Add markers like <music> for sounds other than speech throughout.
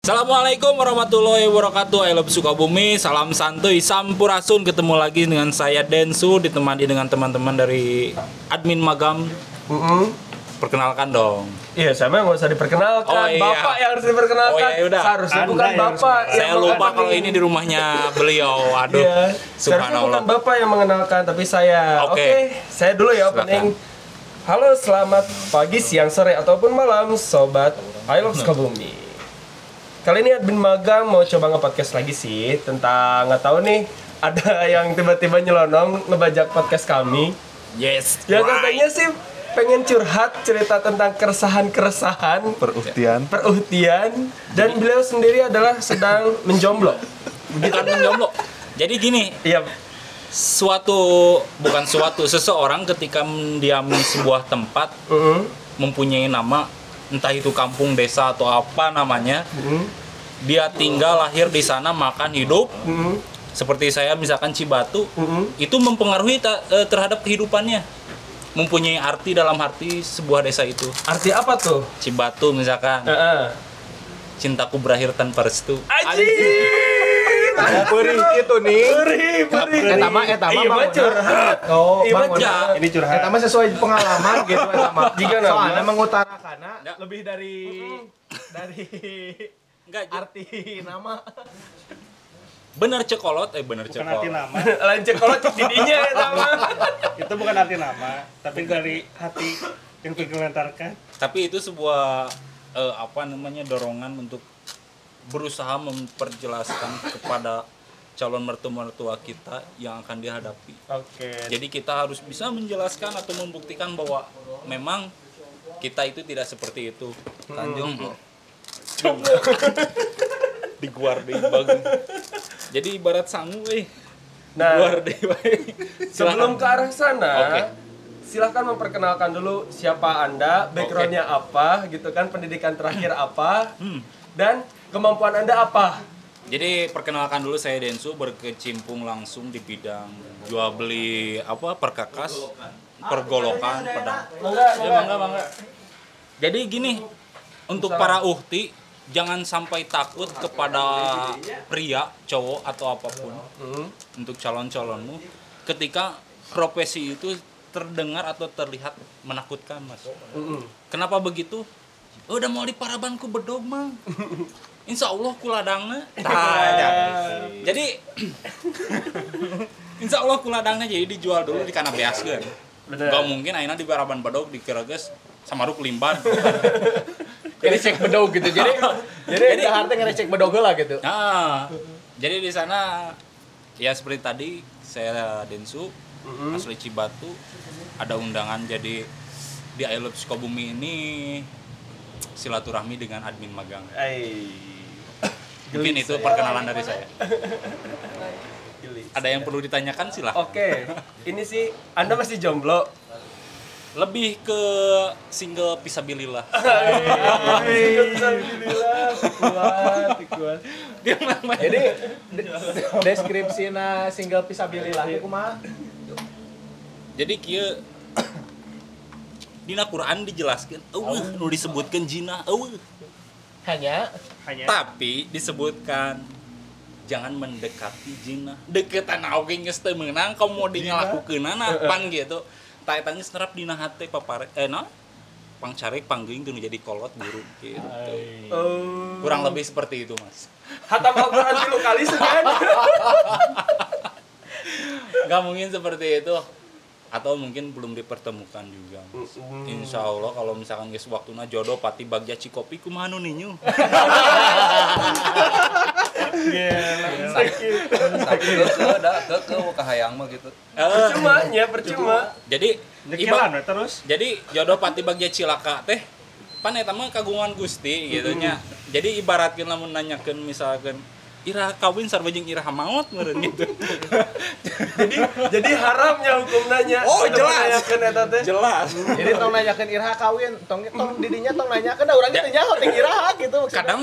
Assalamualaikum warahmatullahi wabarakatuh I love Sukabumi Salam santuy Sampurasun Ketemu lagi dengan saya Densu Ditemani dengan teman-teman dari Admin Magam Perkenalkan dong Iya, sama nggak usah diperkenalkan. Oh, iya. Bapak yang harus diperkenalkan. Oh, iya, udah. Seharusnya Anda bukan yang bapak. yang Saya lupa kalau ini di rumahnya beliau Aduh Iya. Seharusnya bukan Subhanallah bapak yang mengenalkan, tapi saya. Oke. Oke, saya dulu ya Silakan. opening. Halo, selamat pagi, siang, sore ataupun malam, sobat I Love Sukabumi. Kali ini admin magang mau coba nge-podcast lagi sih tentang nggak tahu nih ada yang tiba-tiba nyelonong ngebajak podcast kami. Yes Ya right. katanya sih pengen curhat cerita tentang keresahan-keresahan peruktian perutian dan beliau sendiri adalah sedang menjomblo. Bukan <laughs> menjomblo Jadi gini Iya, Suatu Bukan suatu Seseorang ketika mendiami sebuah tempat mm, Mempunyai nama Entah itu kampung desa atau apa namanya mm, dia tinggal lahir di sana makan hidup mm, seperti saya misalkan Cibatu mm. itu mempengaruhi ta- eh, terhadap kehidupannya mempunyai arti dalam arti sebuah desa itu Arti apa tuh? Cibatu misalkan Heeh. cintaku berakhir tanpa restu Aji. Perih itu nih Eta mah eta mah Iya, mah bangunan. curhat. Oh, Iya, bangunan. ya. ini curhat Eta mah sesuai pengalaman gitu <laughs> eta mah. Jika nama. Soalnya mengutarakan lebih dari dari enggak arti nama. bener cekolot eh bener bukan arti cekolot nama Lancet kalau didinya ya sama. itu bukan arti nama tapi dari hati yang tergelantarkan tapi itu sebuah eh, apa namanya dorongan untuk berusaha memperjelaskan kepada calon mertua-mertua kita yang akan dihadapi Oke. Jadi kita harus bisa menjelaskan atau membuktikan bahwa memang kita itu tidak seperti itu. Tanjung. <laughs> di guar deh bagus. Jadi ibarat sangu eh. Nah, Guar deh baik. sebelum ke arah sana, Oke. silahkan memperkenalkan dulu siapa anda, backgroundnya apa, gitu kan, pendidikan terakhir apa, Hmm. dan kemampuan anda apa. Jadi perkenalkan dulu saya Densu berkecimpung langsung di bidang jual beli apa perkakas, pergolokan, pedang. Ya bangga bangga. Jadi gini, untuk para uhti jangan sampai takut kepada pria, cowok atau apa pun Hmm. untuk calon-calonmu ketika profesi itu terdengar atau terlihat menakutkan, Mas. Mm-mm. Kenapa begitu? Oh, udah mau di parabanku bedog, <laughs> Mang. Insya Allah kuladangna. Tah, <laughs> jadi <laughs> Insya Allah kuladangna jadi dijual dulu di kana beaskeun. Bener. Gak mungkin akhirnya di paraban bedog dikira guys sama ruk limban. <laughs> Jadi cek bedog gitu. Jadi jadi Jadi- dahar teh ngerecek bedog heula gitu. Nah, jadi di sana ya seperti tadi saya Densu asli Cibatu ada undangan jadi di I Love Sukabumi ini silaturahmi dengan admin magang. Ai. Mungkin itu saya. perkenalan dari saya. Geli. Ada yang perlu ditanyakan silahkan. Oke, ini sih Anda masih jomblo. Lebih ke single pisabilillah. Alhamdulillah, <laughs> kuat, kuat. Dia memang Jadi de- deskripsina single pisabilillah ieu kumaha? jadi kieu Dina Quran dijelaskan, eueuh nu disebutkan jina, eueuh. Hanya hanya Tapi disebutkan jangan mendekati jina. Deketan oge geus teu meunang kamu mau dinyalakukeunana pan gitu. Ta eta geus nerap dina hate papare eh no? Pangcarek panggeung teu jadi kolot guru gitu. Oh, Kurang lebih seperti itu, Mas. hatam Al-Quran dulu kali segan. <laughs> Gak mungkin seperti itu atau mungkin belum dipertemukan juga. Mas. Insya Allah kalau misalkan geus waktuna jodoh pati bagja cikopi kumaha nu ninyu. <laughs> sakit ke da ke ke kahayang mah gitu Percuma, ya percuma. jadi nyekilan terus jadi jodoh pati bagja cilaka teh pan eta mah kagungan Gusti gitu nya jadi ibaratkeun lamun nanyakeun misalkan ira kawin sarua jeung ira maot meureun gitu <laughs> Jadi jadi haramnya hukum nanya. Oh, jelas. eta teh. jelas jadi tong nanyakeun Irha kawin, tong tong didinya tong nanyakeun da urang teh nyaho teh Irha gitu. maksudnya. kadang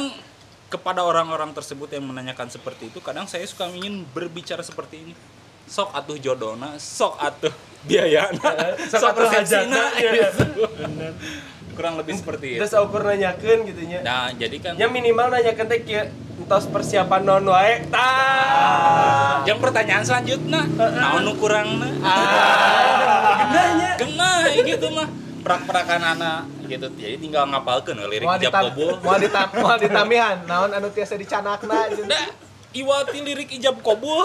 kepada orang-orang tersebut yang menanyakan seperti itu kadang saya suka ingin berbicara seperti ini sok atuh jodona sok atuh biayana sok sok atuh hajatna, <laughs> iya. gitu. kurang lebih seperti itu terus ukur nanyakeun gitu nya nah jadi kan ya minimal nanyakeun teh entos persiapan non wae tah yang pertanyaan selanjutnya naon nu kurangna genahnya. Genah gitu mah. Perak-perakan anak gitu. Jadi tinggal ngapalkeun lirik ijab kobul moal ditam moal ditamihan naon anu tiasa dicanakna jeung. da iwati lirik ijab kobul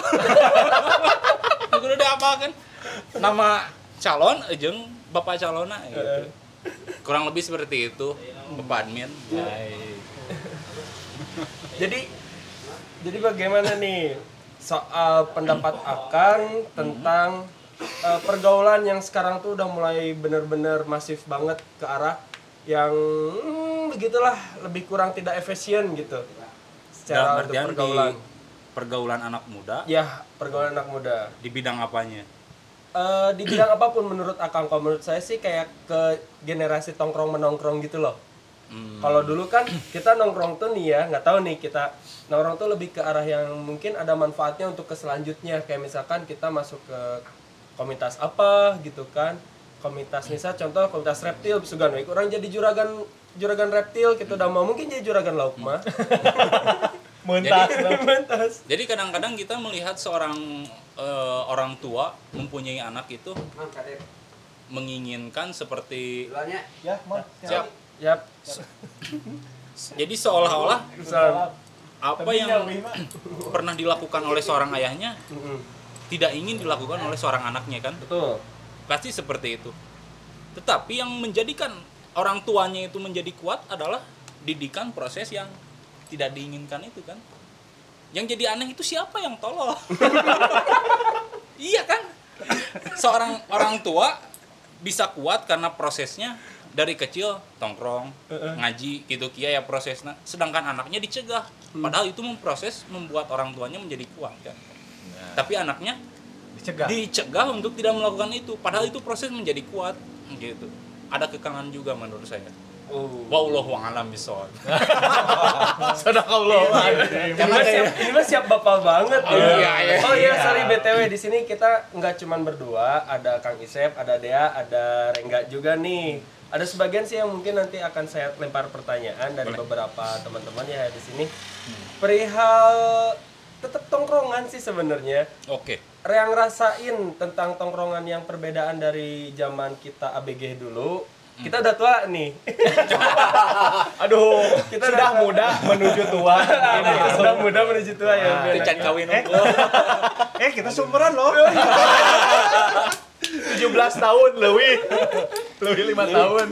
<laughs> kudu diapalkeun. Nama calon jeung bapak calona gitu. Kurang lebih seperti itu bapak admin jadi jadi bagaimana nih soal pendapat akan tentang eh, pergaulan yang sekarang tuh udah mulai bener-bener masif banget ke arah yang hmm, begitulah lebih kurang tidak efisien gitu secara dalam untuk artian di pergaulan. pergaulan anak muda? Ya pergaulan anak muda. Di bidang apanya? Eh, di bidang apa pun menurut akang. Kalau menurut saya sih kayak ke generasi tongkrong menongkrong gitu loh Hmm, kalau dulu kan kita nongkrong tuh nih ya nggak tahu nih kita nongkrong tuh lebih ke arah yang mungkin ada manfaatnya untuk ke selanjutnya. Kayak misalkan kita masuk ke komunitas apa gitu kan. Komunitas misal contoh komunitas reptil sugan we orang jadi juragan juragan reptil kita udah mau mungkin jadi juragan lauk mah. <laughs> Mentas. <laughs> mentas. Jadi kadang-kadang kita melihat seorang eh, orang tua mempunyai anak itu menginginkan seperti Ya, Mon. siap Yap. jadi seolah-olah apa yang pernah dilakukan oleh seorang ayahnya tidak ingin dilakukan oleh seorang anaknya kan? Betul. pasti seperti itu. Tetapi yang menjadikan orang tuanya itu menjadi kuat adalah didikan proses yang tidak diinginkan itu kan? Yang jadi aneh itu siapa yang tolol? <laughs> Iya kan? Seorang orang tua bisa kuat karena prosesnya dari kecil tongkrong ngaji gitu kia ya prosesnya. Sedangkan anaknya dicegah. Padahal itu memproses membuat orang tuanya menjadi kuat kan. Tapi anaknya dicegah? dicegah untuk tidak melakukan itu. Padahal itu proses menjadi kuat gitu. Ada kekangan juga menurut saya. Oh. wallahu a'lam bishawab. Sadaqallah Ini mah siap, ini mah siap bapak banget ya. iya, iya. Oh iya, sorry BTW di sini kita nggak cuman berdua, ada Kang Isep, ada Dea, ada Rengga juga nih. Ada sebagian sih yang mungkin nanti akan saya lempar pertanyaan dari beberapa teman-teman ya di sini. Perihal tetap tongkrongan sih sebenarnya. oke Yang rasain tentang tongkrongan yang perbedaan dari zaman kita ABG dulu. Kita udah tua nih. <laughs> aduh Kita sudah udah- muda menuju tua Ini <laughs> sudah muda menuju tua ya. itu can kawin unggul <laughs> Eh, kita sumuran loh. 17 tahun lebih lebih lima tahun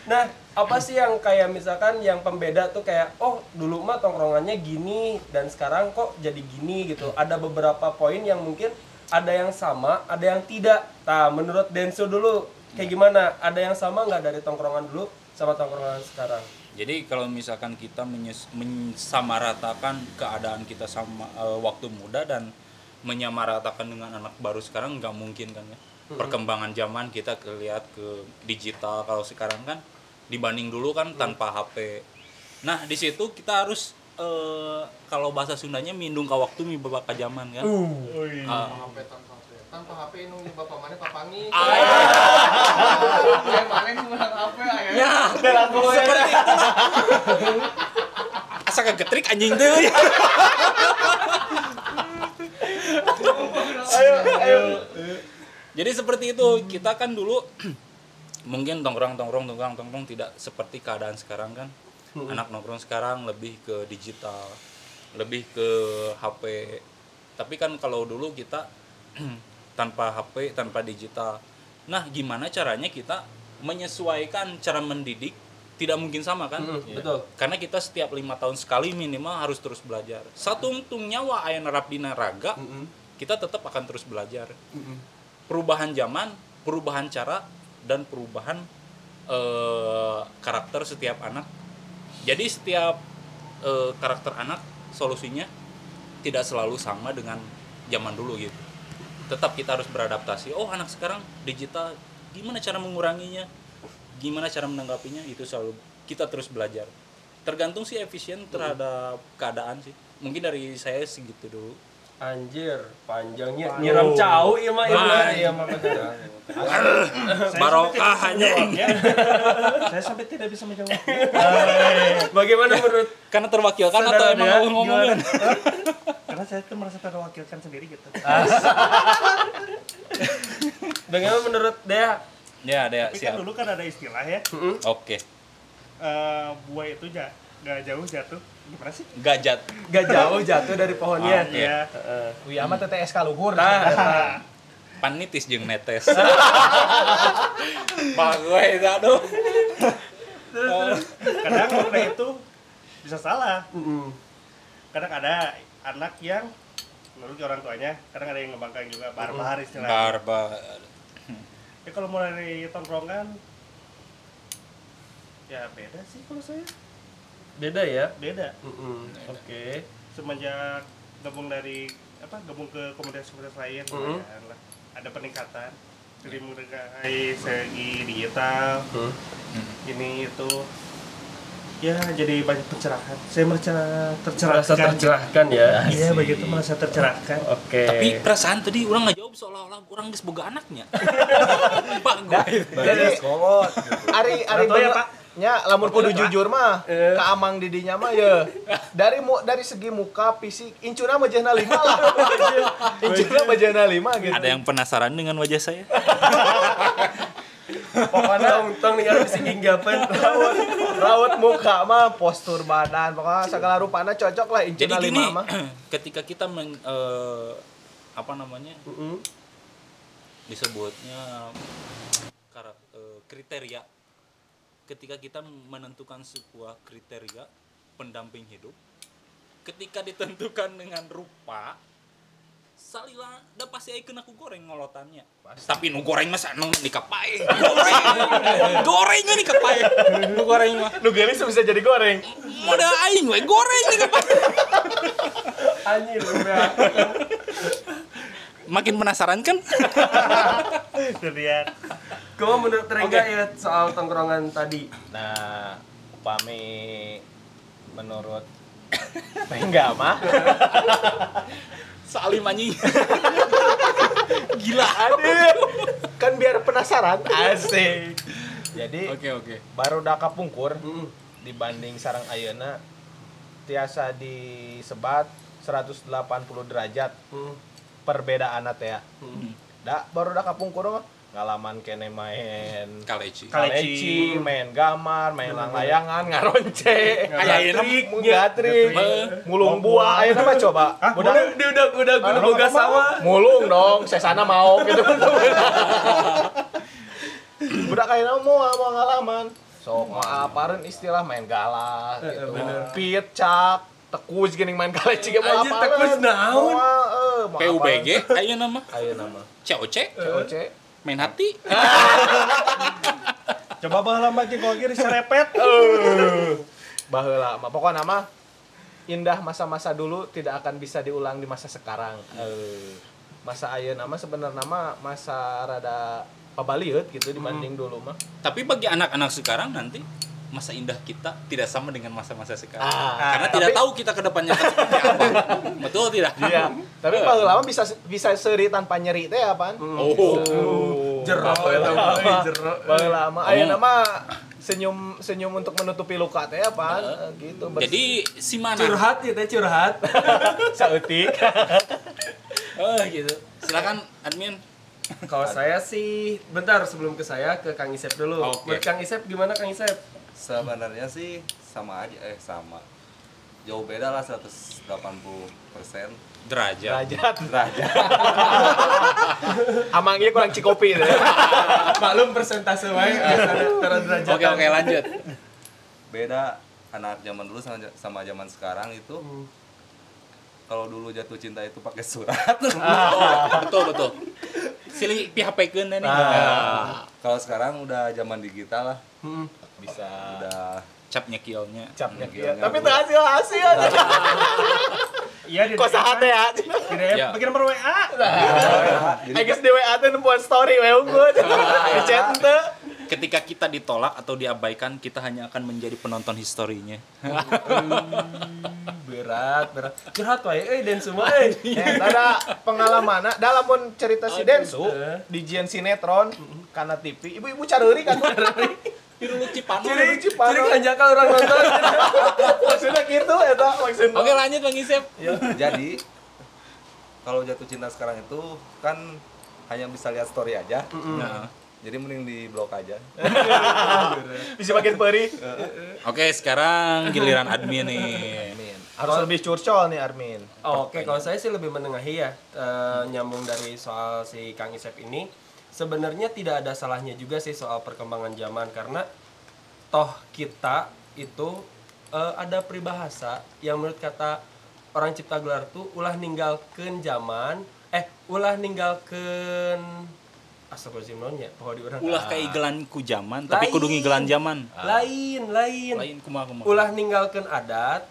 Nah, apa sih yang kayak misalkan yang pembeda tuh kayak oh dulu mah tongkrongannya gini dan sekarang kok jadi gini gitu. Ada beberapa poin yang mungkin ada yang sama, ada yang tidak. Nah, menurut Denso dulu kayak gimana? Ada yang sama nggak dari tongkrongan dulu sama tongkrongan sekarang? jadi kalau misalkan kita menyes- mensamaratakan keadaan kita sama eh, waktu muda dan menyamaratakan dengan anak baru sekarang nggak mungkin kan ya perkembangan zaman kita kelihat ke digital kalau sekarang kan dibanding dulu kan tanpa HP nah di situ kita harus eh, kalau bahasa Sundanya mindung ke waktu mi babaka zaman kan. Ah, tanpa HP nu bapak mana papangi. Ah, <laughs> yang mana nu menang HP aya ya. Seperti itu. <laughs> Asa kegetrik anjing tuh Jadi seperti itu kita kan dulu <clears throat> mungkin tongkrong tongkrong tongkrong tongkrong tidak seperti keadaan sekarang kan. Anak nongkrong sekarang lebih ke digital, lebih ke HP. Tapi kan kalau dulu kita <clears throat> tanpa HP, tanpa digital. Nah, gimana caranya kita menyesuaikan cara mendidik? Tidak mungkin sama kan? Betul. Karena kita setiap lima tahun sekali minimal harus terus belajar. Satu untung nyawa ayah nerap dina raga, kita tetap akan terus belajar. Perubahan zaman, perubahan cara, dan perubahan eh, karakter setiap anak. Jadi setiap eh, karakter anak solusinya tidak selalu sama dengan zaman dulu gitu. Tetap kita harus beradaptasi. Oh anak sekarang digital, gimana cara menguranginya? Gimana cara menanggapinya? Itu selalu kita terus belajar. Tergantung sih efisien terhadap keadaan sih. Mungkin dari saya segitu dulu. Anjir, panjangnya nyiram cau ieu mah ieu mah bener. barokah hanya Ya. Saya sampai tidak bisa menjawab. <laughs> Bagaimana menurut karena terwakilkan atau emang ngomongin Karena saya tuh merasa terwakilkan sendiri gitu. <laughs> bagaimana menurut Dea? ya ada Tapi kan siap dulu kan ada istilah ya, oke eh, buah itu ja, gak jauh jatuh. Gimana sih? gajat Gak jauh jatuh dari pohonnya. Ah, iya. Iya. Wih amat TTS luhur. <laughs> Nah, panitis jeung netes <laughs> bagus itu aduh Kadang makna itu bisa salah. Kadang ada anak yang menurut orang tuanya, kadang ada yang ngebangkang juga barbar istilahnya. barbar Ya kalau mulai dari tongkrongan ya beda sih kalau saya. Beda ya. Beda. Mm-mm, Oke. Semenjak gabung dari apa gabung ke komunitas-komunitas lain Mhm. lumayan lah. Ada peningkatan dari mulai segi digital Hmm. ini itu ya jadi banyak pencerahan saya merasa Merasa tercerahkan tercerahkan ya. iya begitu merasa tercerahkan Oke. tapi perasaan tadi orang nggak jawab seolah-olah orang geus boga anaknya pak gue Jadi Ari Ari Tahu ya, Pak? Nya lamun kudu jujur mah Eh. keamang didinya mah ya dari mu, dari segi muka fisik incuna mah jana lima lah. Incuna mah jana lima gitu. Ada yang penasaran dengan wajah saya? Pokoknya tong nih harus singgapan. raut, raut muka mah postur badan pokoknya segala rupanya cocok lah jadi incuna gini lima mah. <clears throat> ketika kita men, eh, apa namanya? Mm-mm. disebutnya karak- eh, kriteria ketika kita menentukan sebuah kriteria pendamping hidup ketika ditentukan dengan rupa salila da pasti aya kena ku goreng ngolotannya. Tapi nu goreng masa nu dikapae goreng. Gorengnya dikapae nu goreng mah. Lu gelis bisa jadi goreng. Modal aing we goreng dikapae Anjir, udah. Makin penasaran kan? <laughs> Lihat. Kamu menurut Rengga ya soal tongkrongan tadi? nah upami menurut <coughs> enggak mah. Salim anjing. <laughs> Gila aduh. Kan biar penasaran. Asik. Jadi oke oke. baru dah kapungkur Mm-mm. dibanding sarang ayeuna tiasa disebat 180 derajat. Mm. Perbedaan teh ya. Mm. Da baru dah kapungkur mah ngalaman kene main kaleci Kaleci. main gamar, main lang-layangan, ngaronce, Aya ayeuna gatrik, mulung buah, ayeuna mah coba. Udah Udah, udah udah udah boga sama. mulung dong, saya sana mau gitu. <laughs> Budak kayaknya mau mau ngalaman. So, mau istilah main galah Eh, gitu. Piet cak, tekus gini main kaleci ge mau apareun. tekus naon? Eh, PUBG ayo nama. Ayeuna mah. COC COC. main hati <laughs> coba baheula mah jeung kiri serepet <laughs> Baheula mah pokoknya mah indah masa-masa dulu tidak akan bisa diulang di masa sekarang. Eh, masa ayeuna mah sebenarnya mah masa rada pabaliut gitu dibanding dulu mah. tapi bagi anak-anak sekarang nanti masa indah kita tidak sama dengan masa-masa sekarang Ah, karena tapi- tidak tahu kita ke depannya akan seperti apa <laughs> betul tidak Iya. Tapi baheula mah bisa bisa seri tanpa nyeri teh apaan? oh Jerok eta mah, euy, jerok. Baheula mah ayeuna mah senyum senyum untuk menutupi luka teh apaan? Eh, gitu. bersih. jadi si mana Curhat ya teh curhat. <laughs> saeutik. <laughs> oh gitu silakan admin Kalau saya sih, bentar sebelum ke saya ke Kang Isep dulu. Oke. Menurut Kang Isep gimana Kang Isep? Sebenarnya sih sama aja eh sama. Jauh beda lah 180 persen derajat Derajat. derajat. <laughs> Amangnya kurang cikopi teh. <laughs> Maklum persentase wae antara derajat. oke oke lanjut Beda anak zaman dulu sama, sama zaman sekarang itu. Hmm. Kalau dulu jatuh cinta itu pakai surat. oh, <laughs> betul betul silih pihak pekeun nih Ah. Kalau sekarang udah zaman digital lah. Hmm. Bisa Udah capnya kiolnya capnya Iya, kieu. Tapi iya. teu hasil hasil. iya di Kok saha teh ya? Ya. DM bikin nomor WA Ayo di WA teh nempuan story we unggul. Di chat teu. ketika kita ditolak atau diabaikan kita hanya akan menjadi penonton historinya berat berat curhat wae eh dan semua eh ada pengalaman dalam mun cerita si Densu Eh. di jian sinetron karena TV ibu-ibu careurik kan Tiru Cipano. ciri ciri kanjakan orang nonton <laughs> maksudnya gitu eta maksudnya Oke lanjut Bang Isep. Jadi kalau jatuh cinta sekarang itu kan hanya bisa lihat story aja. Nah. Jadi mending di blok aja. <laughs> bisa makin perih Oke sekarang giliran admin nih. Armin harus lebih curcol nih Armin Oh, Oke, kalau saya sih lebih menengahi ya, eh, nyambung dari soal si Kang Isep ini. Sebenarnya tidak ada salahnya juga sih soal perkembangan zaman karena toh kita itu eh, ada peribahasa yang menurut kata orang cipta gelar tuh ulah ninggalkeun zaman, eh ulah naon ya, poho di urang. Ulah keigelan ku zaman tapi kudu ngigelan zaman. Lain, lain. Lain kumaha kumaha. ulah ninggalkan adat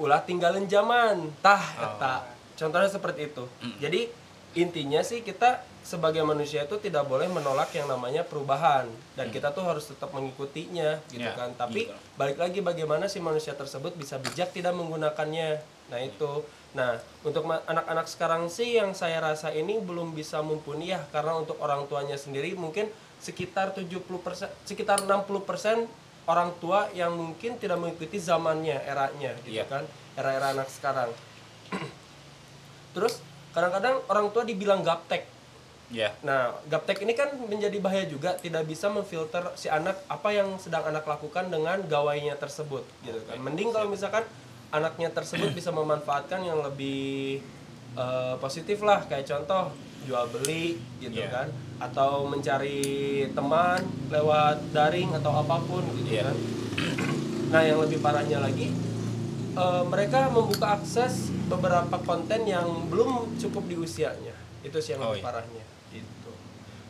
ulah tinggalin zaman. Tah eta. Contohnya seperti itu. Jadi intinya sih kita sebagai manusia itu tidak boleh menolak yang namanya perubahan. Dan kita tuh harus tetap mengikutinya gitu Ya, kan. Tapi gitu. balik lagi bagaimana si manusia tersebut bisa bijak tidak menggunakannya. Nah itu. Nah untuk anak-anak sekarang sih yang saya rasa ini belum bisa mumpuni ya karena untuk orang tuanya sendiri mungkin sekitar 70% sekitar 60% orang tua yang mungkin tidak mengikuti zamannya eranya gitu Iya. kan. Era-era anak sekarang. <clears throat> Terus kadang-kadang orang tua dibilang gaptek Ya. Nah, gaptek ini kan menjadi bahaya juga, tidak bisa memfilter si anak apa yang sedang anak lakukan dengan gawainya tersebut, gitu kan. Mending kalau misalkan anaknya tersebut bisa memanfaatkan yang lebih eh, positif lah, kayak contoh jual beli, gitu Iya. kan, atau mencari teman lewat daring atau apa pun, gitu Iya. kan. <clears throat> Nah, yang lebih parahnya lagi, eh, mereka membuka akses beberapa konten yang belum cukup di usianya. Itu sih yang Oh, lebih iya. parahnya. Gitu.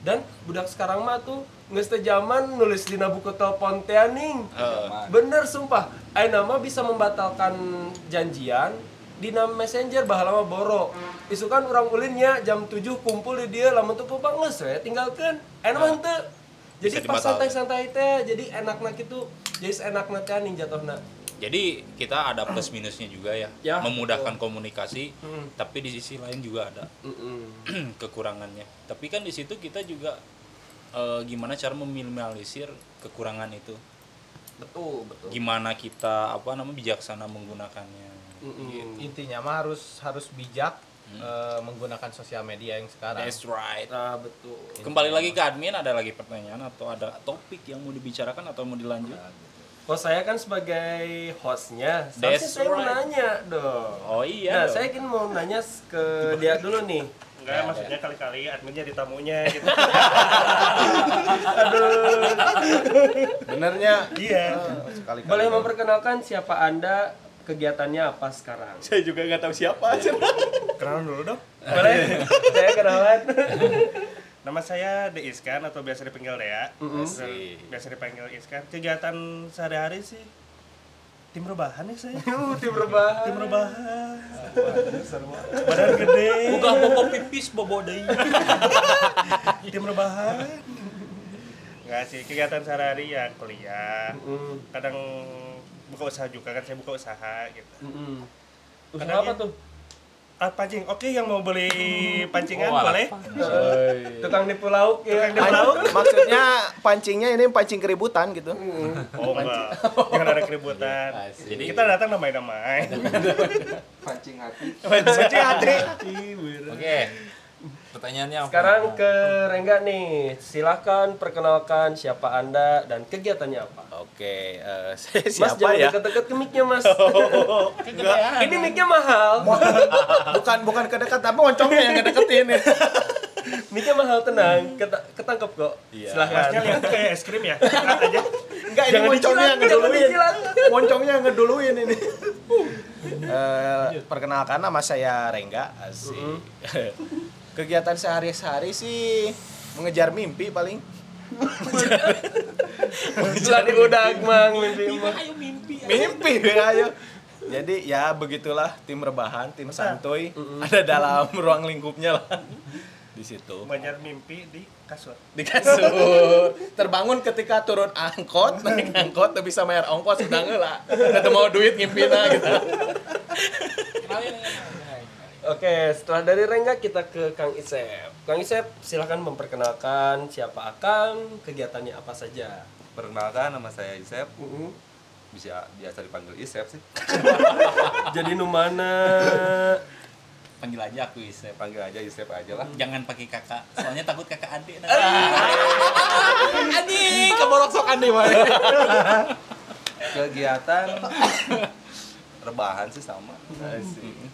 Dan budak sekarang mah tuh geus teu zaman nulis dina buku telepon teh aning. Eh, Bener sumpah. Ayeuna mah bisa membatalkan janjian dina messenger bahala mah boro. Isu kan orang ulinnya jam 7 kumpul di dia lamun teu pupa geus we tinggalkeun. Ayeuna mah henteu. Jadi pas santai-santai teh jadi enakna gitu. Jadi seenakna teh aning jatuhna. Jadi kita ada plus minusnya juga ya, Ya, memudahkan komunikasi, Hmm. tapi di sisi lain juga ada Mm-mm. <clears throat> kekurangannya. Tapi kan di situ kita juga eh, gimana cara meminimalisir kekurangan itu. Betul, betul. Gimana kita apa namanya bijaksana menggunakannya. Mm-mm. intinya mah harus harus bijak eh, menggunakan sosial media yang sekarang That's right. Nah, betul. Kembali lagi ke admin, ada lagi pertanyaan atau ada topik yang mau dibicarakan atau mau dilanjut? Kalau saya kan sebagai hostnya, seharusnya saya mau right. nanya dong. Oh iya. Nah, dong. saya kan mau nanya ke dia dulu nih. Enggak, maksudnya kali-kali admin jadi tamunya gitu. <laughs> benernya iya. sekali Boleh memperkenalkan siapa Anda, kegiatannya apa sekarang? Saya juga nggak tahu siapa. Kenalan dulu dong. Boleh? <laughs> saya kenalan. Nama saya De Iskan atau biasa dipanggil Dea. Mm-mm. Biasa dipanggil Iskan. Kegiatan sehari-hari sih tim rebahan ya saya. Uh, <laughs> tim rebahan. Tim rebahan. Badan gede. Buka bobo pipis bobo deui. <laughs> Tim rebahan. Enggak sih, kegiatan sehari-hari ya kuliah. Mm-mm. Kadang buka usaha juga kan saya buka usaha gitu. Mm-mm. Usaha Kadang apa ya- tuh? Ah, pancing. Oke, yang mau beli pancingan Oh, boleh. Tukang nipu lauk ya. <laughs> maksudnya pancingnya ini pancing keributan gitu Oh enggak. Jangan ada keributan. <laughs> Jadi Kita datang namai-namai. Pancing hati. <laughs> Pancing hati. Oke. Pertanyaannya apa? Sekarang ke Rengga nih. Silahkan perkenalkan siapa Anda dan kegiatannya apa. oke eh, <laughs> saya Mas siapa jangan ya deket-deket ke mic-nya, Mas. <laughs> Ini mic-nya mahal. <laughs> bukan bukan kedekat tapi oncongnya yang ngedeketin ya Mic-nya mahal tenang, Keta- ketangkep kok. Silahkan. Masnya lihat kayak es krim ya. Aja. enggak ini Jangan moncongnya yang ngeduluin moncongnya yang ngeduluin ini Eh, perkenalkan nama saya Rengga asik kegiatan sehari-hari sih mengejar mimpi paling. Setelah diudag mang mimpi mah. mimpi. Ayo. Jadi ya begitulah tim rebahan tim santuy. Ada dalam ruang lingkupnya lah. Di situ. Banyak mimpi di kasur. di kasur. Terbangun ketika turun angkot naik angkot tuh bisa bayar ongkos sedang lah. Atau mau duit ngimpina gitu Oke, setelah dari Rengga kita ke Kang Isep. Kang Isep, silahkan memperkenalkan siapa Akang, kegiatannya apa saja. Perkenalkan nama saya Isep. Mm-mm. Bisa biasa dipanggil Isep sih. <laughs> Jadi numana panggil aja aku Isep Panggil aja Isep aja lah. jangan pakai kakak soalnya takut kakak adik nanti. anjing keborok sok mah Kegiatan <laughs> rebahan sih sama.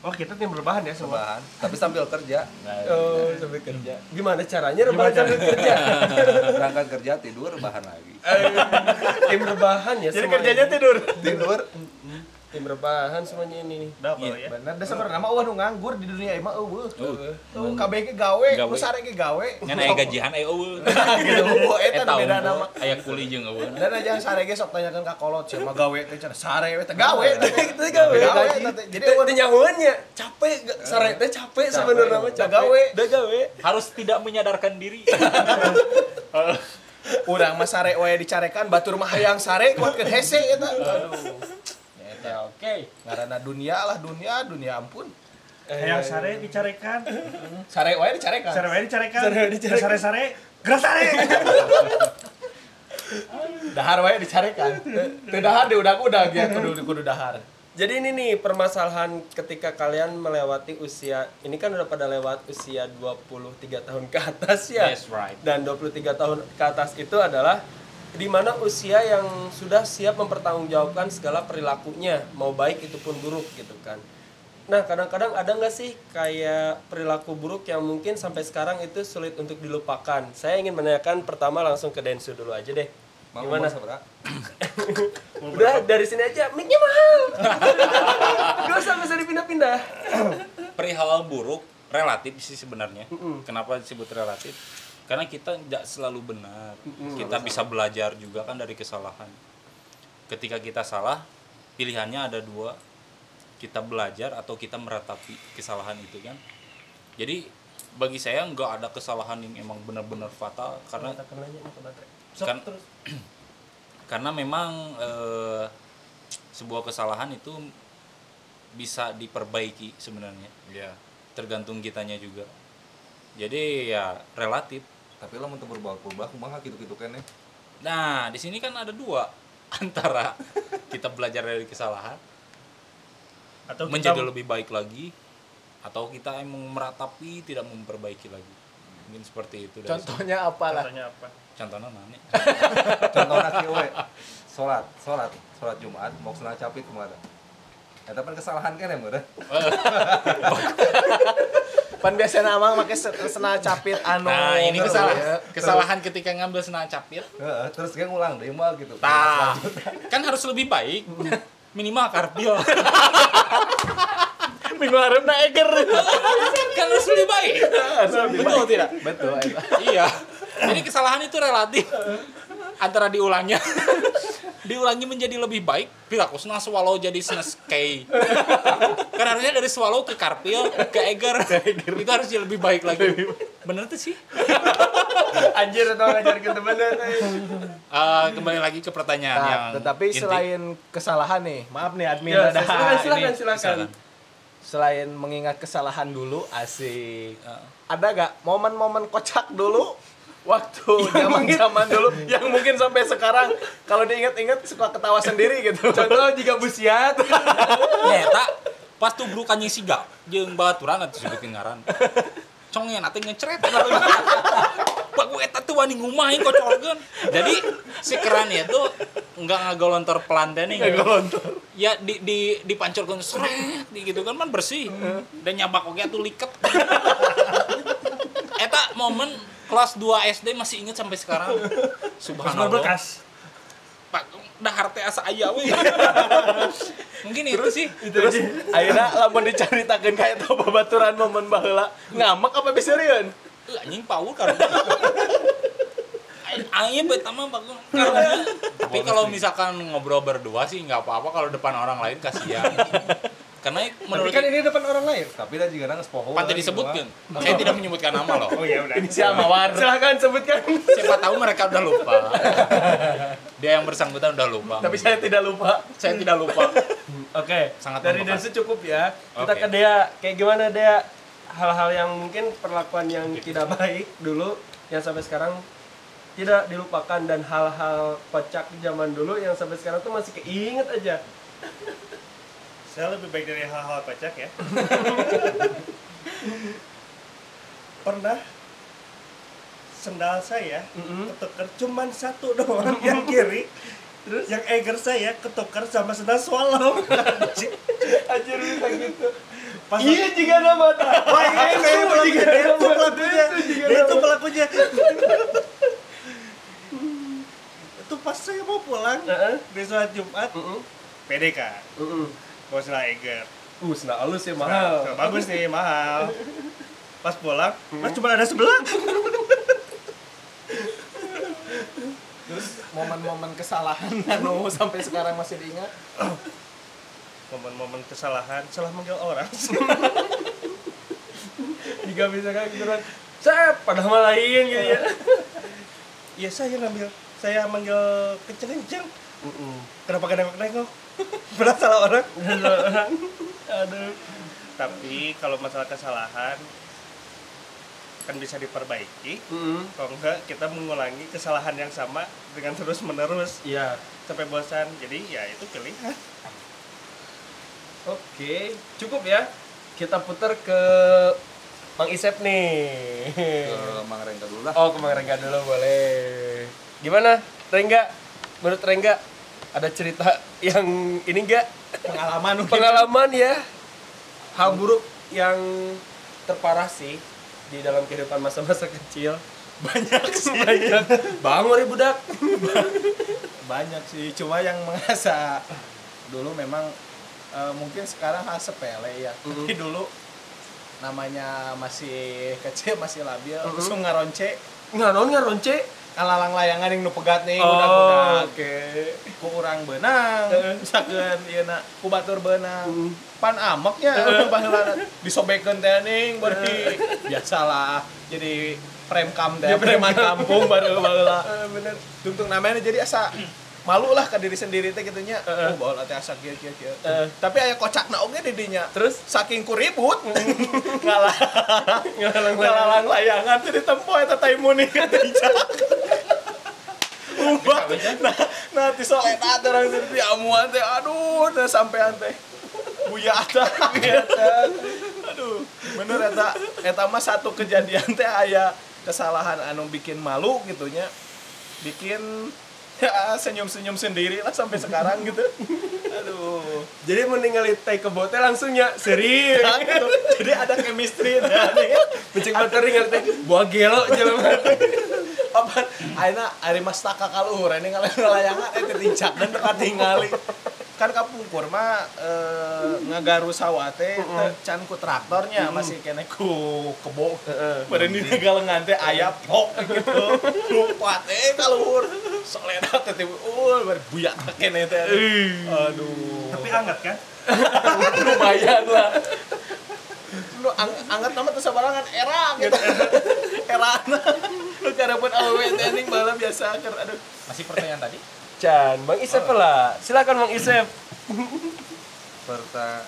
Oh, kita tim berbahan ya semua. Rebahan, tapi sambil kerja. Oh, sambil kerja. Gimana caranya rebahan sambil kerja? <laughs> Berangkat kerja tidur rebahan lagi. tim rebahan ya jadi semuanya. kerjanya tidur Tidur tim rebahan semuanya ini nih. Double ya. bener dah sebenarnya mah eueuh nu nganggur di dunia ieu mah eueuh Eueuh. tuh kabeh ge gawe nu sare ge gawe Ngan aya gajian aya eueuh. <laughs> gitu eueuh eta beda nama aya kuli jeung eueuh. dan aja sare ge sok tanyakeun ka kolot siapa gawe teh cenah sare we teh gawe Itu gawe. jadi eueuh teh nyahuannya capek sare teh capek sebenarnya mah Da capek. gawe. Da gawe. Harus tidak menyadarkan diri. <laughs> urang mah sare we dicarekan batur mah hayang sare kuatkeun hese eta aduh Ya oke. ngaranna dunia lah dunia dunia ampun Yang sare dicarekan, <laughs> sare we dicarekan sare wae dicarekan, Sare wae dicarekan. sare sare, gerak sare. <laughs> dahar we dicarekan teu dahar di udag-udag ya kudu kudu dahar Jadi ini nih permasalahan ketika kalian melewati usia ini kan udah pada lewat usia 23 tahun ke atas ya. That's right. Dan 23 tahun ke atas itu adalah di mana usia yang sudah siap mempertanggungjawabkan segala perilakunya, mau baik itu pun buruk gitu kan. Nah, kadang-kadang ada nggak sih kayak perilaku buruk yang mungkin sampai sekarang itu sulit untuk dilupakan? Saya ingin menanyakan pertama langsung ke Densu dulu aja deh. Mau Gimana? umur seberapa? <laughs> Udah dari sini aja, mic-nya mahal. <laughs> Gak usah, gak usah dipindah-pindah. Perihal buruk relatif sih sebenarnya. Kenapa disebut relatif? Karena kita tidak selalu benar. Kita bisa belajar juga kan dari kesalahan. Ketika kita salah, pilihannya ada dua. Kita belajar atau kita meratapi kesalahan itu kan. Jadi bagi saya nggak ada kesalahan yang emang benar-benar fatal karena kan <clears throat> karena memang eh, sebuah kesalahan itu bisa diperbaiki sebenarnya ya tergantung kitanya juga jadi ya relatif Tapi lah untuk berubah-ubah kumaha gitu-gitu kan ya. nah di sini kan ada dua <laughs> antara kita belajar dari kesalahan Atau kita menjadi lebih baik lagi atau kita emang meratapi tidak memperbaiki lagi mungkin seperti itu contohnya apalah contohnya apa? contohnya nanya <laughs> Contohnya kieu we. Salat, salat, salat Jumat mau senang capit ke mana? Eta kan kesalahan kan ya meureun. <laughs> pan biasanya amang make se- sena capit anu nah ini kesalahan ya. kesalahan ketika ngambil senang capit Heeh, terus dia ngulang deh mah gitu. Nah, kan harus lebih baik. <laughs> Minimal karpil. <laughs> minggu hareup na eger kan harus lebih baik. Betul tidak? betul. Iya. Jadi kesalahan itu relatif. Antara diulangnya diulangi menjadi lebih baik, perilaku senang swallow jadi skay. Kan harusnya dari swallow ke karpil ke eger. itu harus jadi lebih baik lagi. Bener tuh sih. Anjir atau ngajar kita bener. Eh, kembali lagi ke pertanyaan yang Nah, tetapi inti. selain kesalahan nih, maaf nih admin Ya, dadahan. silakan, silakan, Ini, silakan. Silakan. Selain mengingat kesalahan dulu, asik. Eh, Ada gak momen-momen kocak dulu? Waktu zaman-zaman dulu yang mungkin sampai sekarang kalau diingat-ingat suka ketawa sendiri gitu. Contoh jika busiat. Nyeta pas tuh bro kanyang siga jeung baturan atuh sebutin ngaran. Congnya nanti ngecret. Pak gue eta tuh wani ngumahin kocolkeun. Jadi si keran itu enggak ngagolontor pelan teh nih. Ya di di dipancurkeun seret di gitu kan man bersih. Dan nyabak oge atuh liket. Eta momen kelas 2 SD masih inget sampai sekarang. Subhanallah. Berbekas. Pak dahar teh asa aya we. Mungkin itu sih. Terus akhirnya lamun dicaritakeun kayak tau babaturan momen baheula, ngamak apa bisa rieun? Eh, anjing paul karena Aing beta mah bagus tapi kalau misalkan ngobrol berdua sih nggak apa-apa kalau depan orang lain kasihan Karena Tapi menurut kan ini depan orang lain. Tapi dan juga nang sepoho. pantai disebutkan. Saya tidak menyebutkan nama loh. Oh iya udah. Inisial Mawar. Silahkan sebutkan. Siapa tahu mereka udah lupa. Dia yang bersangkutan udah lupa. Tapi saya tidak lupa. saya tidak lupa. Oke, Sangat dari. Densu cukup ya. Kita ke Dea. Kayak gimana Dea? Hal-hal yang mungkin perlakuan yang tidak baik dulu yang sampai sekarang tidak dilupakan dan hal-hal kocak di zaman dulu yang sampai sekarang tuh masih keinget aja. Saya lebih baik dari hal-hal kocak ya. <laughs> Pernah sendal saya Mm-mm. ketukar cuman satu doang yang kiri. Terus yang eger saya ketukar sama sendal swallow. <laughs> Anjir bisa gitu. Pas Iya juga ada mata. Wah, saya Itu ada pelakunya. Itu pelakunya. itu pas saya mau pulang Heeh. di sholat Jumat, Mm-mm. PDK, Mm-mm. Bawa sendal Eger. Uh, sendal halus ya Nah, mahal. bagus nih, mahal. Pas pulang, mas cuma ada sebelah. Terus momen-momen kesalahan anu sampai sekarang masih diingat. Momen-momen kesalahan, salah manggil orang. Jika bisa kan gitu kan. Saya padahal mah lain gitu ya. Iya saya ngambil, saya manggil kenceng-kenceng. Mm-mm. Kenapa gak nengok-nengok? <laughs> Berat salah orang. <laughs> Aduh. Tapi kalau masalah kesalahan, kan bisa diperbaiki. Mm-mm. Kalau enggak, kita mengulangi kesalahan yang sama dengan terus-menerus Iya. sampai bosan. Jadi ya itu pilihan. Oke, cukup ya. Kita putar ke Mang Isep nih. Ke Mang Rengga dulu lah. Oh, ke Mang Rengga dulu boleh. Gimana, Rengga? Menurut Rengga ada cerita yang ini enggak Pengalaman mungkin. pengalaman ya. Hal buruk yang terparah sih di dalam kehidupan masa-masa kecil. Banyak sih. Banyak. Bangun nih budak. Banyak sih. Cuma yang merasa dulu memang eh, mungkin sekarang hal sepele ya. Mhm. tapi dulu namanya masih kecil masih labil Mhm. langsung ngaronce. Ngaron ngaronce kalalang layangan yang nu pegat nih oh, oke. Ku urang benang. Heeh. misalkan ieu na ku batur benang pan ameknya baheula <laughs> disobekeun teh ning bari biasalah. Jadi prem kam teh. Ya, prem preman kam. kampung baru baheula. Eh, bener. Tungtung namanya jadi asa malu lah ke diri sendiri teh gitunya Heeh. oh bawa teh asa kieu kieu kieu Eh. tapi aya kocakna oge di dinya terus? Saking ku ribut <laughs> ngalah ngalang ngalalang layangan teh ditempo eta taimuning ka tijak Umbah, nah, nah ti soleta teh orang sendiri amuan teh, aduh, nah sampean teh, buya ada, <laughs> aduh, bener eta, eta mah satu kejadian teh aya kesalahan anu bikin malu gitunya, bikin ya <laughs> senyum-senyum sendiri lah sampai sekarang gitu, aduh, jadi meninggali teh kebote langsungnya serius. Nah, gitu. jadi ada chemistry dah nih. Becek ningali teh? Buah gelo jelema apa? Ayeuna ari mas taka kaluhur ini ngalayangan eta tincak dan dekat tingali kan kapungkur mah eh, ngagaru sawah teh can ku traktornya masih kene ku kebo beureun di galengan teh aya pok gitu. Lupa teh kaluhur. Solena teh tiba ul bari buyak kene teh. Aduh. Tapi hangat kan? <laughs> lumayan lah. Lu ang angkat nama tuh sabarangan era gitu. <laughs> Era. <laughs> Lu cara buat awewe tending bala biasa ker aduh. Masih pertanyaan tadi? Chan Bang Isep lah silakan Bang Isep Perta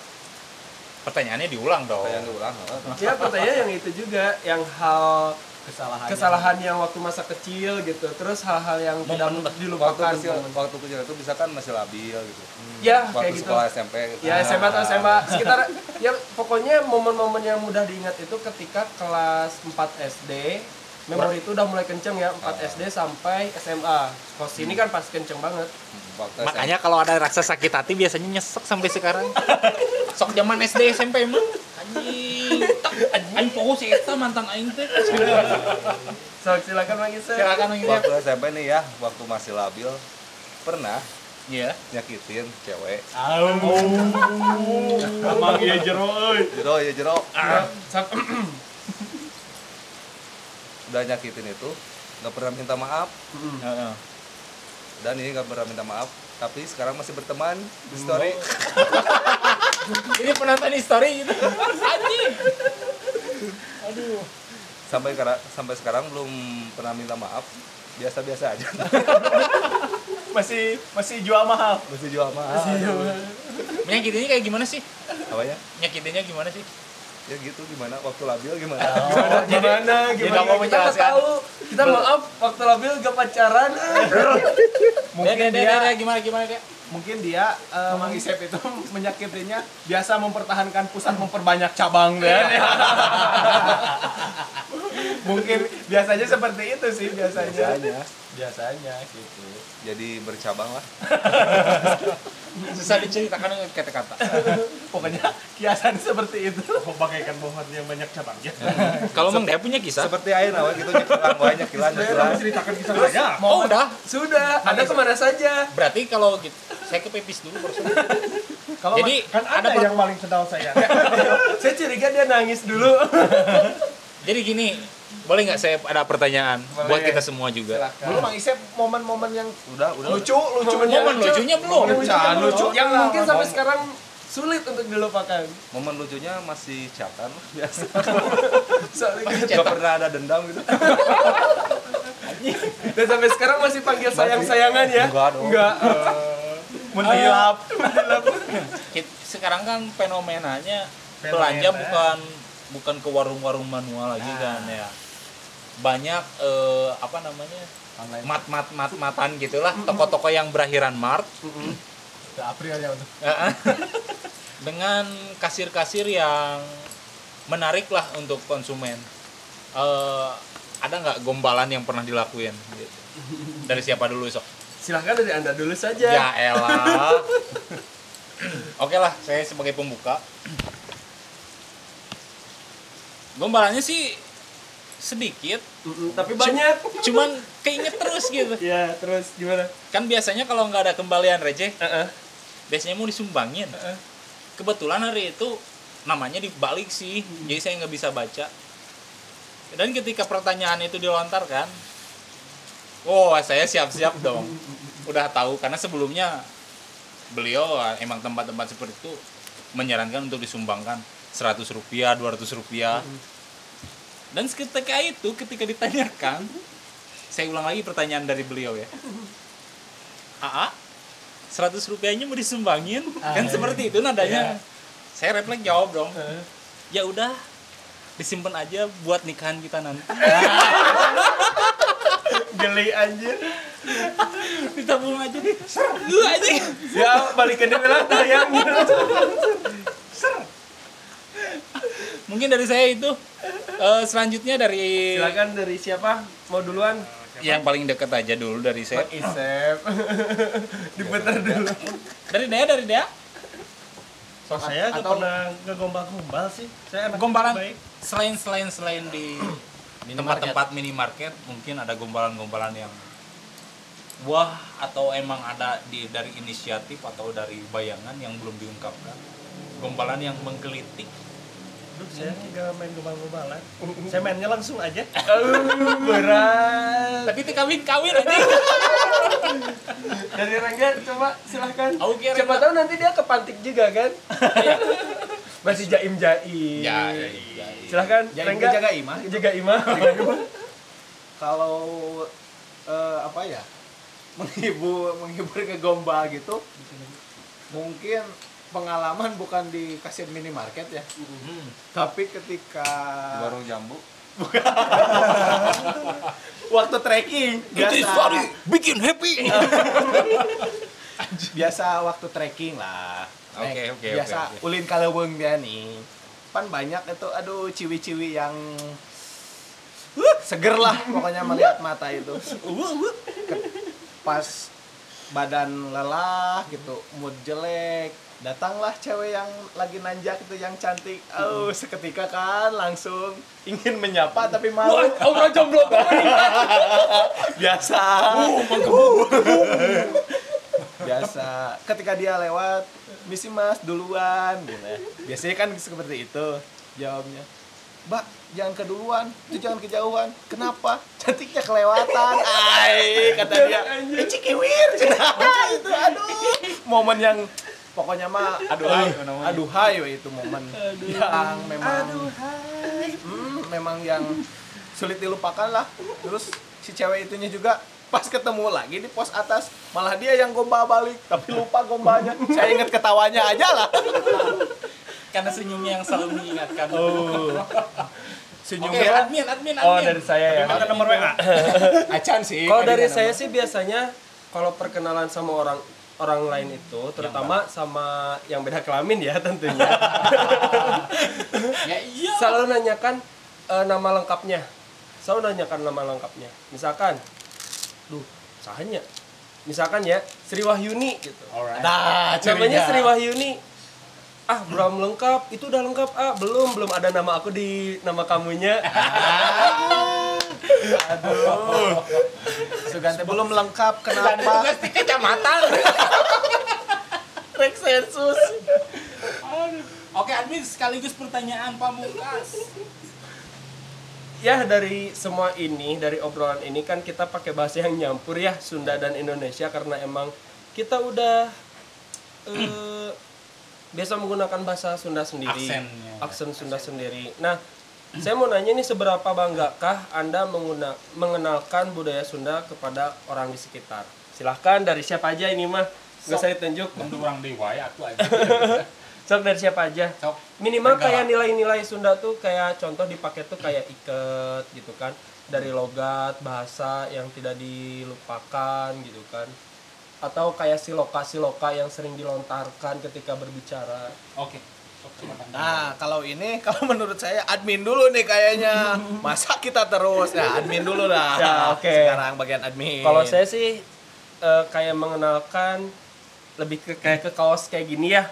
Pertanyaannya diulang dong. yang diulang. heeh. ya pertanyaan yang itu juga yang hal kesalahan kesalahan yang waktu masa kecil gitu terus hal-hal yang tidak Momen- Waktu dilupakan kecil, waktu kecil itu bisa kan masih labil gitu. ya Waktu kayak gitu sekolah SMP gitu. ya SMA atau SMA sekitar ya pokoknya momen-momen yang mudah diingat itu ketika kelas 4 SD memori itu udah mulai kenceng ya 4 SD sampai SMA kalau sini kan pas kenceng banget Makanya kalau ada rasa sakit hati biasanya nyesek sampai sekarang. <laughs> Sok zaman SD SMP mah anjing. Si eta mantan aing teh. silakan Bang Isep Silakan SMP, waktu SMP nih ya, waktu masih labil pernah Iya. nyakitin cewek. Emang iya jero euy. Jero ya jero. Ah, <clears throat> Udah nyakitin itu nggak pernah minta maaf. Heeh. dan ini nggak pernah minta maaf tapi sekarang masih berteman di story. <laughs> Ini penonton history gitu. Anjing. Sampai sekarang sampai sekarang belum pernah minta maaf. Biasa-biasa aja. <laughs> Masih masih jual mahal. Masih jual mahal. Menyakitinnya kayak gimana sih? Apa ya? Nyakitinnya gimana sih ya gitu gimana? Waktu labil gimana? Gimana <laughs> gimana Jadi gimana? mau kita nggak menjelaskan. tahu kita maaf waktu labil gak pacaran. <laughs> Mungkin dia Dea, Dea, gimana gimana Dea? mungkin dia eh, Mang Isep itu menyakitinya biasa mempertahankan pusat memperbanyak cabang dan <laughs> mungkin biasanya seperti itu sih biasanya. Biasanya. Biasanya gitu. Jadi bercabang lah susah diceritakan dengan kata-kata. <laughs> Pokoknya kiasan seperti itu. Oh, bagaikan pohon yang banyak cabangnya. <laughs> kalau emang dia punya kisah? Seperti air nawa gitu. Wae nyekilan nyekilan Ceritakan kisah saya. oh udah? Sudah. Ada ke mana saja? Berarti kalau gitu saya ke pipis dulu baru <laughs> kalau jadi Kan ada, yang paling kenal saya. saya curiga dia nangis dulu. Jadi gini boleh nggak saya ada pertanyaan Boleh. buat kita semua juga? Dulu Mang Isep momen-momen yang udah udah. lucu lucunya momen lucunya belum. Lucu, lucu. yang mungkin sampai sekarang sulit untuk dilupakan. Momen lucunya masih chatan lah, biasa. <laughs> Soalnya nggak pernah ada dendam gitu. <laughs> Dan sampai sekarang masih panggil sayang sayangan ya? Enggak dong. enggak. <laughs> Menghilap. Kit- sekarang kan fenomenanya Fenomena. belanja bukan bukan ke warung-warung manual lagi kan ya. Banyak eh, apa namanya mat mat mat matan gitulah toko-toko yang berakhiran mart. April ya untuk. <laughs> Dengan kasir-kasir yang menarik lah untuk konsumen. Eh, ada nggak gombalan yang pernah dilakuin? Gitu? dari siapa dulu sok? Silahkan dari anda dulu saja. Ya elah. <laughs> Oke lah saya sebagai pembuka gombalannya sih sedikit Mm-mm, tapi banyak. cuman keinget terus gitu. Ya terus gimana? Kan biasanya kalau nggak ada kembalian receh Heeh. biasanya mau disumbangin. Kebetulan hari itu namanya dibalik sih jadi saya nggak bisa baca. Dan ketika pertanyaan itu dilontarkan oh saya siap-siap dong. Udah tahu karena sebelumnya beliau ah, emang tempat-tempat seperti itu menyarankan untuk disumbangkan 100 rupiah 200 rupiah. Dan ketika itu ketika ditanyakan saya ulang lagi pertanyaan dari beliau ya. AA 100 rupiahnya mau disumbangin? Kan seperti itu nadanya. Saya refleks jawab dong. Ya udah disimpan aja buat nikahan kita nanti. <laughs> Geli anjir ditabung aja nih lu aja. Ya balikin dia bilang tayang <laughs> mungkin dari saya itu Eh, selanjutnya dari silakan dari siapa? Mau duluan? Yang paling dekat aja dulu dari saya. Isep. <laughs> Diputar dulu. dari Dea dari Dea. So, saya nggak Atau- pernah ngegombal-gombal sih. Saya anak gombalan baik. selain selain selain di <clears throat> tempat-tempat minimarket mungkin ada gombalan-gombalan yang wah atau emang ada di dari inisiatif atau dari bayangan yang belum diungkapkan. Gombalan yang menggelitik Aduh, saya nggak main gombal-gombalan. Saya mainnya langsung aja. Berat tapi itu kawin kawin aja dari Rangga coba silahkan Oke, siapa Rangga. tahu nanti dia kepantik juga kan masih jaim jaim ya, ya, ya. silahkan Jaim Rangga jaga imah. jaga imah kalau eh, apa ya menghibur menghibur ke gombal gitu mungkin pengalaman bukan di kasir minimarket ya. Tapi ketika di warung jambu. <laughs> Waktu trekking biasa. Bikin happy. <laughs> Biasa waktu trekking lah. Oke, Nek, oke, biasa oke, oke. ulin kaleweng dia nih kan banyak itu aduh ciwi-ciwi yang uh, seger lah pokoknya melihat mata itu. Pas badan lelah gitu mood jelek datanglah cewek yang lagi nanjak itu yang cantik. Oh seketika kan langsung ingin menyapa tapi malu orang jomblo <laughs> biasa. Biasa. Ketika dia lewat misi mas duluan. Gitu ya. biasanya kan seperti itu jawabnya. Mbak jangan keduluan itu jangan kejauhan. Kenapa? Cantiknya kelewatan. Ay kata dia. Eh cikiwir itu aduh. Momen yang pokoknya mah Aduhai, aduhai itu momen yang memang Hmm, memang yang sulit dilupakan lah terus si cewek itunya juga pas ketemu lagi di pos atas malah dia yang gomba balik tapi lupa gombanya saya ingat ketawanya aja lah Karena senyumnya yang selalu mengingatkan. Oh. Senyumnya. admin, admin, admin. Oh, dari saya ya. Minta nomor WA. acan sih Kalau dari kadang-kadang. saya sih biasanya kalau perkenalan sama orang orang lain itu terutama sama yang beda kelamin ya tentunya. <laughs> Ya iya. selalu nanyakan eh, nama lengkapnya. Selalu nanyakan nama lengkapnya. Misalkan duh sahanya misalkan ya Sri Wahyuni gitu. Alright. nah namanya cirinya. Sri Wahyuni. Ah belum lengkap. Itu udah lengkap. Ah belum belum ada nama aku di nama kamunya <laughs> aduh Sugante belum lengkap kenapa guys di kecamatan. Sensus Oke, admin sekaligus pertanyaan pamungkas. ya dari semua ini dari obrolan ini kan kita pakai bahasa yang nyampur ya Sunda dan Indonesia karena emang kita udah eh, biasa menggunakan bahasa Sunda sendiri Aksennya. aksen Sunda sendiri nah saya mau nanya nih seberapa banggakah anda mengguna- mengenalkan budaya Sunda kepada orang di sekitar silahkan dari siapa aja ini mah nggak saya tunjuk Tentu orang dewa ya aku aja. <laughs> sok dari siapa aja Sok. minimal Negara. kayak nilai-nilai Sunda tuh kayak contoh dipakai tuh kayak iket gitu kan dari logat bahasa yang tidak dilupakan gitu kan atau kayak siloka siloka yang sering dilontarkan ketika berbicara Oke. Tanya. Nah, kalau ini <laughs> kalau menurut saya admin dulu nih kayaknya. Masa kita terus? Ya, admin dulu lah. Ya, oke. Sekarang bagian admin. kalau saya sih eh, kayak mengenalkan lebih ke kayak ke kaos kayak gini ya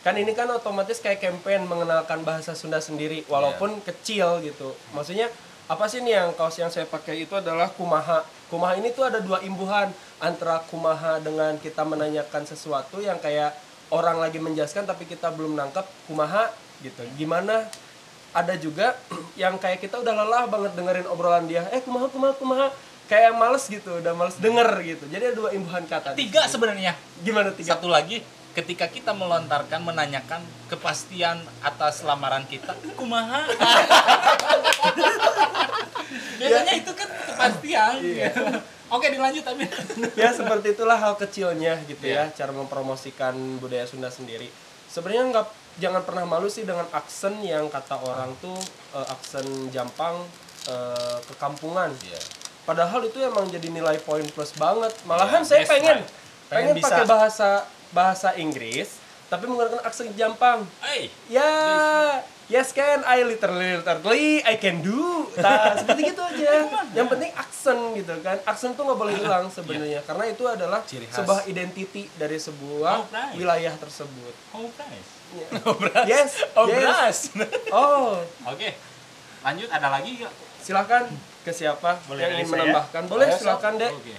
kan ini kan otomatis kayak campaign mengenalkan bahasa Sunda sendiri walaupun kecil gitu maksudnya apa sih nih yang kaos yang saya pakai itu adalah kumaha kumaha ini tuh ada dua imbuhan antara kumaha dengan kita menanyakan sesuatu yang kayak orang lagi menjelaskan tapi kita belum nangkep kumaha gitu. Gimana? Ada juga <clears throat> yang kayak kita udah lelah banget dengerin obrolan dia. Eh kumaha kumaha kumaha? Kayak males gitu udah males denger gitu. Jadi ada dua imbuhan kata Tiga sebenarnya. gimana tiga? Satu lagi, ketika kita melontarkan menanyakan kepastian atas lamaran kita, kumaha. <laughs> Biasanya itu kan kepastian. Oke, dilanjut Amin. ya seperti itulah hal kecilnya gitu Iya. ya cara mempromosikan budaya Sunda sendiri sebenarnya nggak jangan pernah malu sih dengan aksen yang kata orang tuh eh, aksen Jampang eh, kekampungan Iya. padahal itu emang jadi nilai poin plus banget malahan Iya, saya yes, pengen right. pengen, Pengen bisa. pakai bahasa bahasa Inggris tapi menggunakan aksen Jampang Hey, ya yes can I literally literally I can do nah <laughs> seperti gitu aja yang penting aksen gitu kan aksen tuh nggak boleh hilang sebenarnya karena itu adalah Ciri khas. sebuah identity dari sebuah Alright. wilayah tersebut oh nice. <laughs> yes Oh, yes beras. <laughs> oh Oke, lanjut ada lagi nggak? silakan ke siapa Boleh yang ingin saya? menambahkan boleh Boleh, silakan dek Oke.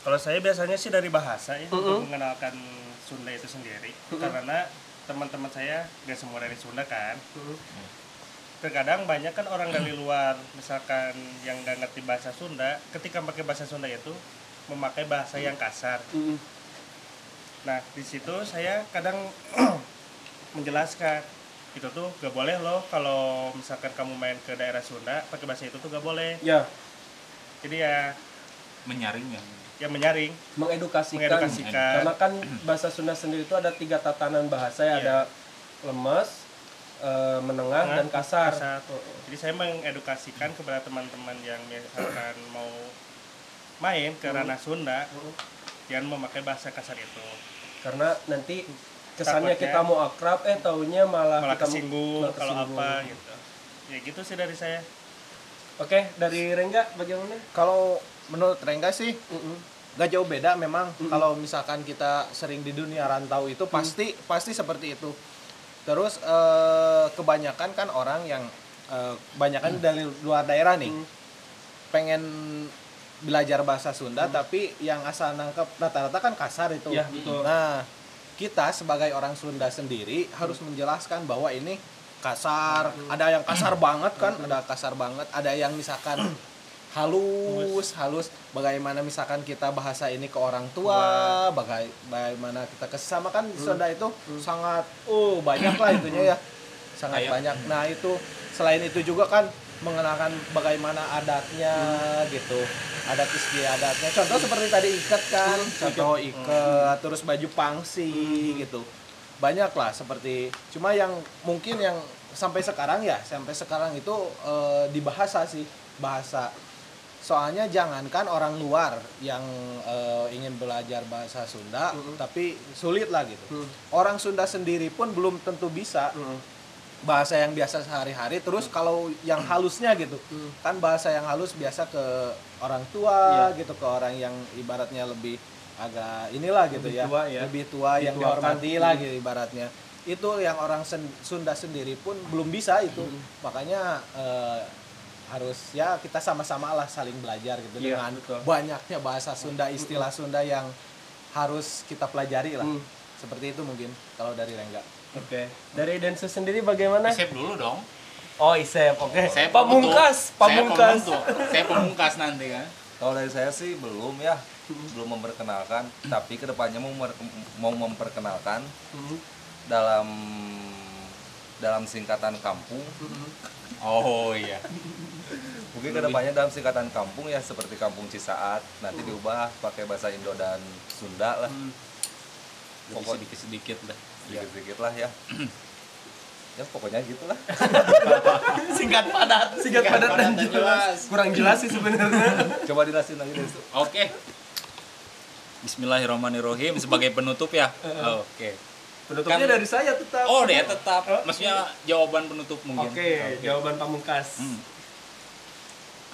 Kalau saya biasanya sih dari bahasa ya Mm-mm. untuk mengenalkan Sunda itu sendiri. Karena teman-teman saya gak semua dari Sunda kan. Terkadang banyak kan orang dari luar, misalkan yang gak ngerti bahasa Sunda, ketika pakai bahasa Sunda itu memakai bahasa yang kasar. Mm. Nah, di situ saya kadang <clears throat> menjelaskan itu tuh gak boleh loh kalau misalkan kamu main ke daerah Sunda pakai bahasa itu tuh gak boleh. ya Jadi ya Menyaring ya. ya menyaring, mengedukasikan mengedukasikan. karena kan bahasa Sunda sendiri itu ada tiga tatanan bahasa ya Iya. ada lemes eh, menengah Tengah, dan kasar, kasar. Jadi saya mengedukasikan kepada teman-teman yang misalkan mau main ke ranah Sunda, jangan memakai bahasa kasar itu. karena nanti kesannya Takutnya kita mau akrab eh taunya malah, Malah kita kesinggung malah kalau kesinggung. apa gitu. Ya gitu sih dari saya. oke dari Rengga bagaimana Kalau menurut Rengga sih Mm-mm. gak jauh beda memang. Kalau misalkan kita sering di dunia rantau itu pasti pasti seperti itu. Terus eh, kebanyakan kan orang yang eh, kebanyakan dari luar daerah nih Mm. pengen belajar bahasa Sunda tapi yang asal nangkep rata-rata kan kasar itu. Iya, betul. nah kita sebagai orang Sunda sendiri harus menjelaskan bahwa ini kasar. Ada yang kasar banget kan ada kasar banget. Ada yang misalkan <clears throat> halus halus. bagaimana misalkan kita bahasa ini ke orang tua baga- bagaimana kita ke sesama kan Sunda itu sangat oh banyak lah itunya ya. Sangat Kayak- banyak. Nah itu selain itu juga kan mengenalkan bagaimana adatnya gitu. Adat istiadatnya contoh seperti tadi ikat kan. Contoh ikat. terus baju pangsi gitu. Banyak lah seperti cuma yang mungkin yang sampai sekarang ya sampai sekarang itu eh, di bahasa sih. Bahasa soalnya jangankan orang luar yang eh, ingin belajar bahasa Sunda tapi sulit lah gitu. Orang Sunda sendiri pun belum tentu bisa bahasa yang biasa sehari-hari. Terus kalau yang halusnya gitu kan bahasa yang halus biasa ke orang tua gitu ke orang yang ibaratnya lebih agak inilah gitu Lebih ya tua ya. lebih tua yang Dituakan. dihormati lah gitu ibaratnya. Itu yang orang Sen- Sunda sendiri pun belum bisa itu. Makanya eh, harus ya kita sama-sama lah saling belajar gitu Iya, dengan betul. banyaknya bahasa Sunda istilah Sunda yang harus kita pelajari lah Hmm. seperti itu mungkin kalau dari Rengga Oke. Dari Densus sendiri bagaimana? Isep dulu dong. Oh, Isep. Oke. Saya Pamungkas, pamungkas. Saya pemungkas nanti kan. Kalau dari saya sih belum ya, belum memperkenalkan, tapi ke depannya mau mau memperkenalkan Hmm. dalam dalam singkatan kampung. Oh iya. Mungkin ke depannya dalam singkatan kampung ya seperti kampung Cisaat nanti diubah pakai bahasa Indo dan Sunda lah, Pokok sedikit-sedikit lah. sedikit-sedikit lah ya. ya pokoknya gitulah. <laughs> Singkat padat, singkat padat dan jelas. Kurang jelas sih sebenarnya. <laughs> Coba dijelasin lagi deh. Oke. Bismillahirrahmanirrahim sebagai penutup ya. Oke. Penutupnya Kan- dari saya tetap. Oh, dia tetap. Maksudnya jawaban penutup mungkin. Oke, jawaban pamungkas. Hmm.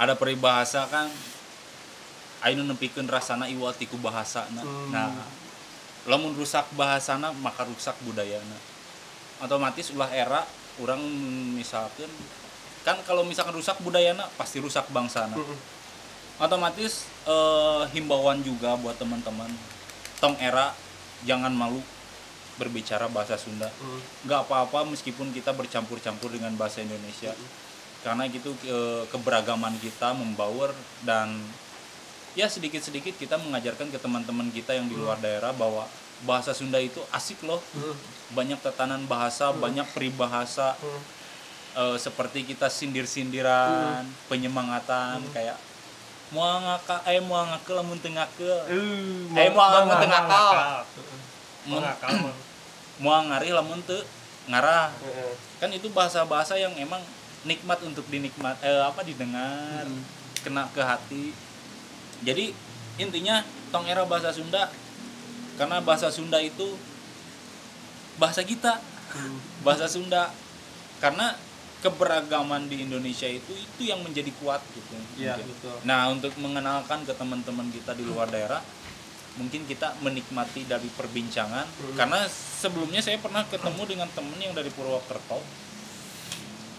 Ada peribahasa kan Ainu nempikeun rasana iwatiku bahasana. Hmm. Nah, lamun rusak bahasana maka rusak budayana. Otomatis ulah era orang misalkan kan kalau misalkan rusak budayana pasti rusak bangsana. Hmm. Otomatis eh, himbauan juga buat teman-teman. Tong era jangan malu berbicara bahasa Sunda Hmm. nggak apa-apa meskipun kita bercampur-campur dengan bahasa Indonesia karena gitu ke- keberagaman kita membaur dan ya sedikit-sedikit kita mengajarkan ke teman-teman kita yang di luar daerah bahwa bahasa Sunda itu asik loh. Banyak tatanan bahasa banyak peribahasa. Eh, seperti kita sindir-sindiran penyemangatan kayak mau ngaka eh mau ngake lamun teu ngake Uh, eh mau lamun teu mangakal. ngakal Mau ngari lamun teu ngarah kan itu bahasa-bahasa yang emang nikmat untuk dinikmat eh, apa didengar kena ke hati. Jadi intinya tong era bahasa Sunda karena bahasa Sunda itu bahasa kita. <laughs> Bahasa Sunda. Karena keberagaman di Indonesia itu itu yang menjadi kuat gitu. Iya, mungkin. betul. nah untuk mengenalkan ke teman-teman kita di luar daerah mungkin kita menikmati dari perbincangan. Karena sebelumnya saya pernah ketemu dengan temen yang dari Purwokerto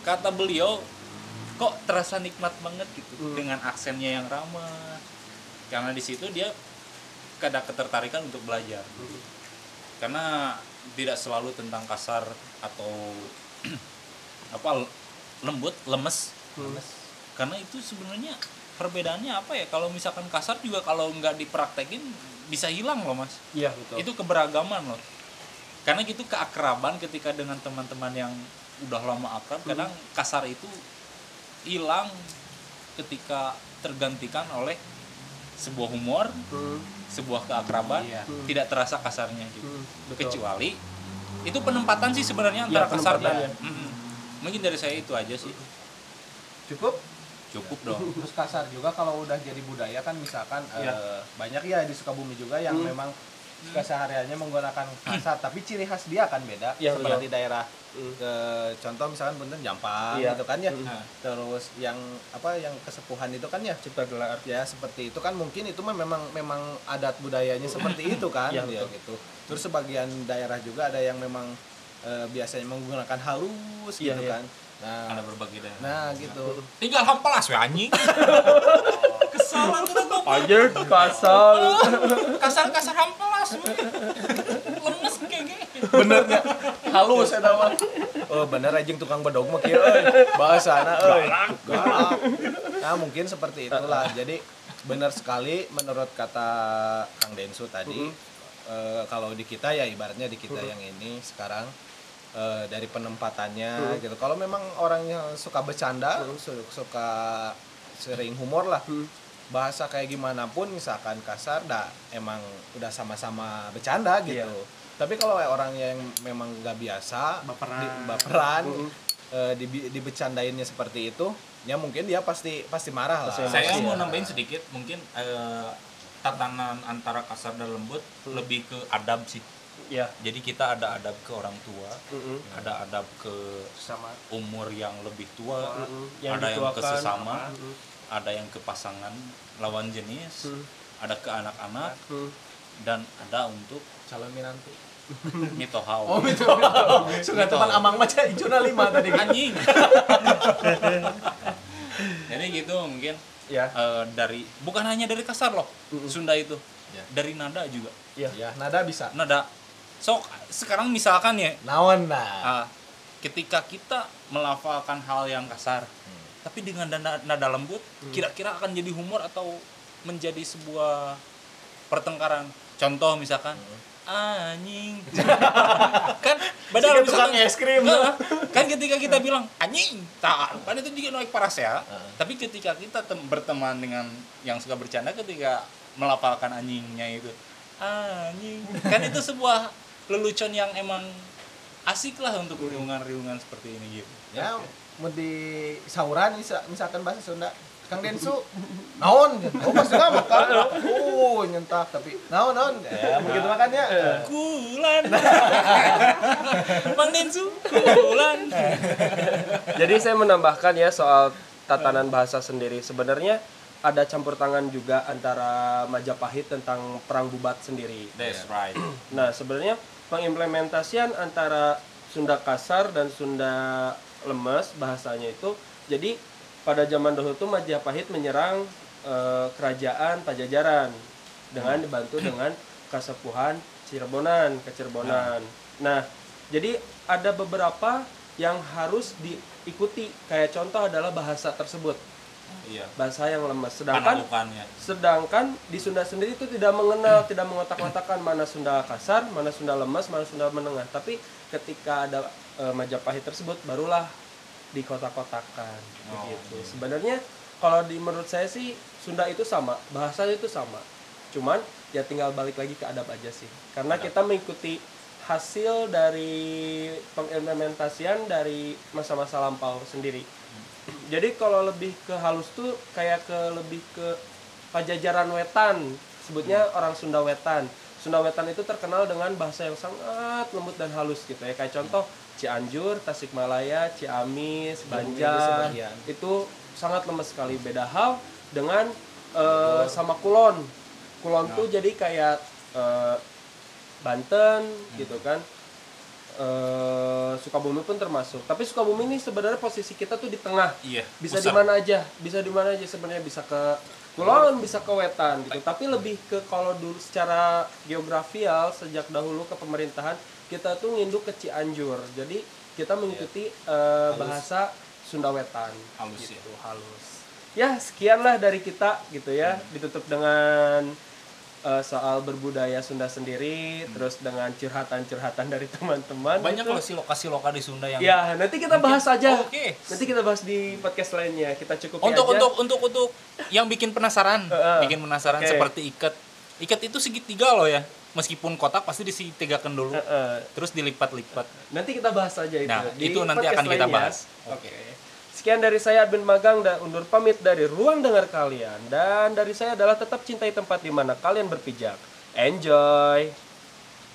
kata beliau kok terasa nikmat banget gitu dengan aksennya yang ramah. Karena di situ dia ada ketertarikan untuk belajar. Karena tidak selalu tentang kasar atau <clears throat> apa lembut lemes. Karena itu sebenarnya perbedaannya apa ya? Kalau misalkan kasar juga kalau nggak dipraktekin bisa hilang loh mas. Iya, betul. itu keberagaman loh. Karena gitu keakraban ketika dengan teman-teman yang udah lama akrab kadang kasar itu hilang ketika tergantikan oleh sebuah humor Hmm. sebuah keakraban Iya. tidak terasa kasarnya gitu Hmm, betul. kecuali itu penempatan sih sebenarnya antara Ya, kasar dan ya. Mungkin dari saya itu aja sih Cukup? cukup dong <laughs> Terus kasar juga kalau udah jadi budaya kan misalkan Iya. eh, banyak ya di Sukabumi juga yang Hmm. memang kesehariannya menggunakan kasar tapi ciri khas dia kan beda Iya, seperti daerah Hmm. ke contoh misalkan Punten Jampang Iya. gitu kan ya Hmm. Terus yang apa yang kesepuhan itu kan ya Cipta gelar. ya seperti itu kan mungkin itu mah memang memang adat budayanya <coughs> seperti itu kan Iya, ya betul. gitu terus sebagian daerah juga ada yang memang eh, biasanya menggunakan halus Iya, gitu iya. kan nah ada berbagai daerah nah gitu tinggal hampalas we anjing <laughs> kesalahan tuh Aja kasar. <laughs> kasar-kasar hampalas we lemes kayak gini benernya halus ya mah oh bener anjing tukang bedog mah kieu euy. Bahasana euy. Galak. Nah mungkin seperti itulah. Jadi benar sekali menurut kata Kang Densu tadi eh, kalau di kita ya ibaratnya di kita yang ini sekarang eh, dari penempatannya gitu. Kalau memang orangnya suka bercanda su- suka sering humor lah. Bahasa kayak gimana pun misalkan kasar dah emang udah sama-sama bercanda gitu tapi kalau orang yang memang nggak biasa Baperan. di- baperan eh, dibi- dibecandainnya seperti itu ya mungkin dia pasti pasti marah lah saya Pasti mau ya. nambahin sedikit mungkin eh, tatanan antara kasar dan lembut lebih ke adab sih ya jadi kita ada adab ke orang tua Mm-mm. ada adab ke sama umur yang lebih tua Mm-mm. Yang ada yang ke dituakan. sesama ada yang ke pasangan lawan jenis Mm. ada ke anak-anak Hmm. dan ada untuk calon minantu mitohau oh <laughs> suka teman amang macam ijuna lima tadi. Anjing. <laughs> Jadi gitu mungkin. Ya. Eh, dari bukan hanya dari kasar loh Sunda itu. Dari nada juga. Ya ya. nada bisa. Nada. So sekarang misalkan ya. Naon nah. Ah, ketika kita melafalkan hal yang kasar tapi dengan nada, nada lembut kira-kira akan jadi humor atau menjadi sebuah pertengkaran. Contoh misalkan anjing. <laughs> Kan padahal tukang misalkan- es krim. Nggak, kan ketika kita bilang anjing tak kan itu juga naik paras ya tapi ketika kita tem- berteman dengan yang suka bercanda ketika melafalkan anjingnya itu anjing. Kan itu sebuah lelucon yang emang asik lah untuk riungan-riungan seperti ini gitu. Ya mau di sauran misa- misalkan bahasa Sunda Kang Densu. Naon? Oh pasti nggak makan oh nyentak tapi naon naon? Ya begitu makannya. Kulan. <laughs> Bang Densu kulan. Jadi saya menambahkan ya soal tatanan bahasa sendiri. Sebenarnya ada campur tangan juga antara Majapahit tentang perang bubat sendiri. that's right. <clears throat> Nah, sebenarnya pengimplementasian antara Sunda kasar dan Sunda lemes bahasanya itu jadi pada zaman dahulu tuh Majapahit menyerang eh, kerajaan Pajajaran dengan dibantu dengan Kasepuhan Cirebonan, Kecirebonan. Nah, jadi ada beberapa yang harus diikuti. Kayak contoh adalah bahasa tersebut, iya bahasa yang lemes. Sedangkan Sedangkan di Sunda sendiri itu tidak mengenal, tidak mengotak-ngotakkan mana Sunda kasar, mana Sunda lemas, mana Sunda menengah. Tapi ketika ada e, Majapahit tersebut, barulah dikotak-kotakkan begitu. Sebenarnya kalau di menurut saya sih Sunda itu sama, bahasanya itu sama. Cuman ya tinggal balik lagi ke adab aja sih. Karena kita mengikuti hasil dari pengimplementasian dari masa-masa lampau sendiri. Jadi kalau lebih ke halus tuh kayak ke lebih ke Pajajaran Wetan, sebutnya orang Sunda Wetan. Sunda Wetan itu terkenal dengan bahasa yang sangat lembut dan halus gitu ya. Kayak contoh Cianjur, Tasikmalaya, Ciamis, Banjar itu sangat lemes sekali. Beda hal dengan eh, sama Kulon. Kulon tuh jadi kayak eh, Banten gitu kan. Eh, Sukabumi pun termasuk. Tapi Sukabumi ini sebenarnya posisi kita tuh di tengah iya bisa di mana aja bisa di mana aja sebenarnya bisa ke kulon bisa ke wetan gitu. Tapi lebih ke kalau dulu secara geografial sejak dahulu ke pemerintahan kita tuh nginduk ke Cianjur. Jadi kita mengikuti eh, bahasa Sunda Wetan. Halus ya. gitu halus. Ya sekianlah dari kita gitu ya. Ditutup dengan eh, soal berbudaya Sunda sendiri terus dengan curhatan-curhatan dari teman-teman banyak gitu. loh sih lokasi-lokasi di Sunda yang Ya, nanti kita bahas aja. Oke. Nanti kita bahas di podcast lainnya. Kita cukupi untuk aja. untuk untuk untuk yang bikin penasaran <laughs> bikin penasaran Oke. seperti ikat ikat itu segitiga loh ya meskipun kotak pasti disegitigakan dulu Heeh. terus dilipat-lipat nanti kita bahas aja itu. Nah, di itu nanti akan kita lainnya. bahas. Oke. Sekian dari saya Admin Magang dan undur pamit dari ruang dengar kalian dan dari saya adalah tetap cintai tempat di mana kalian berpijak. Enjoy.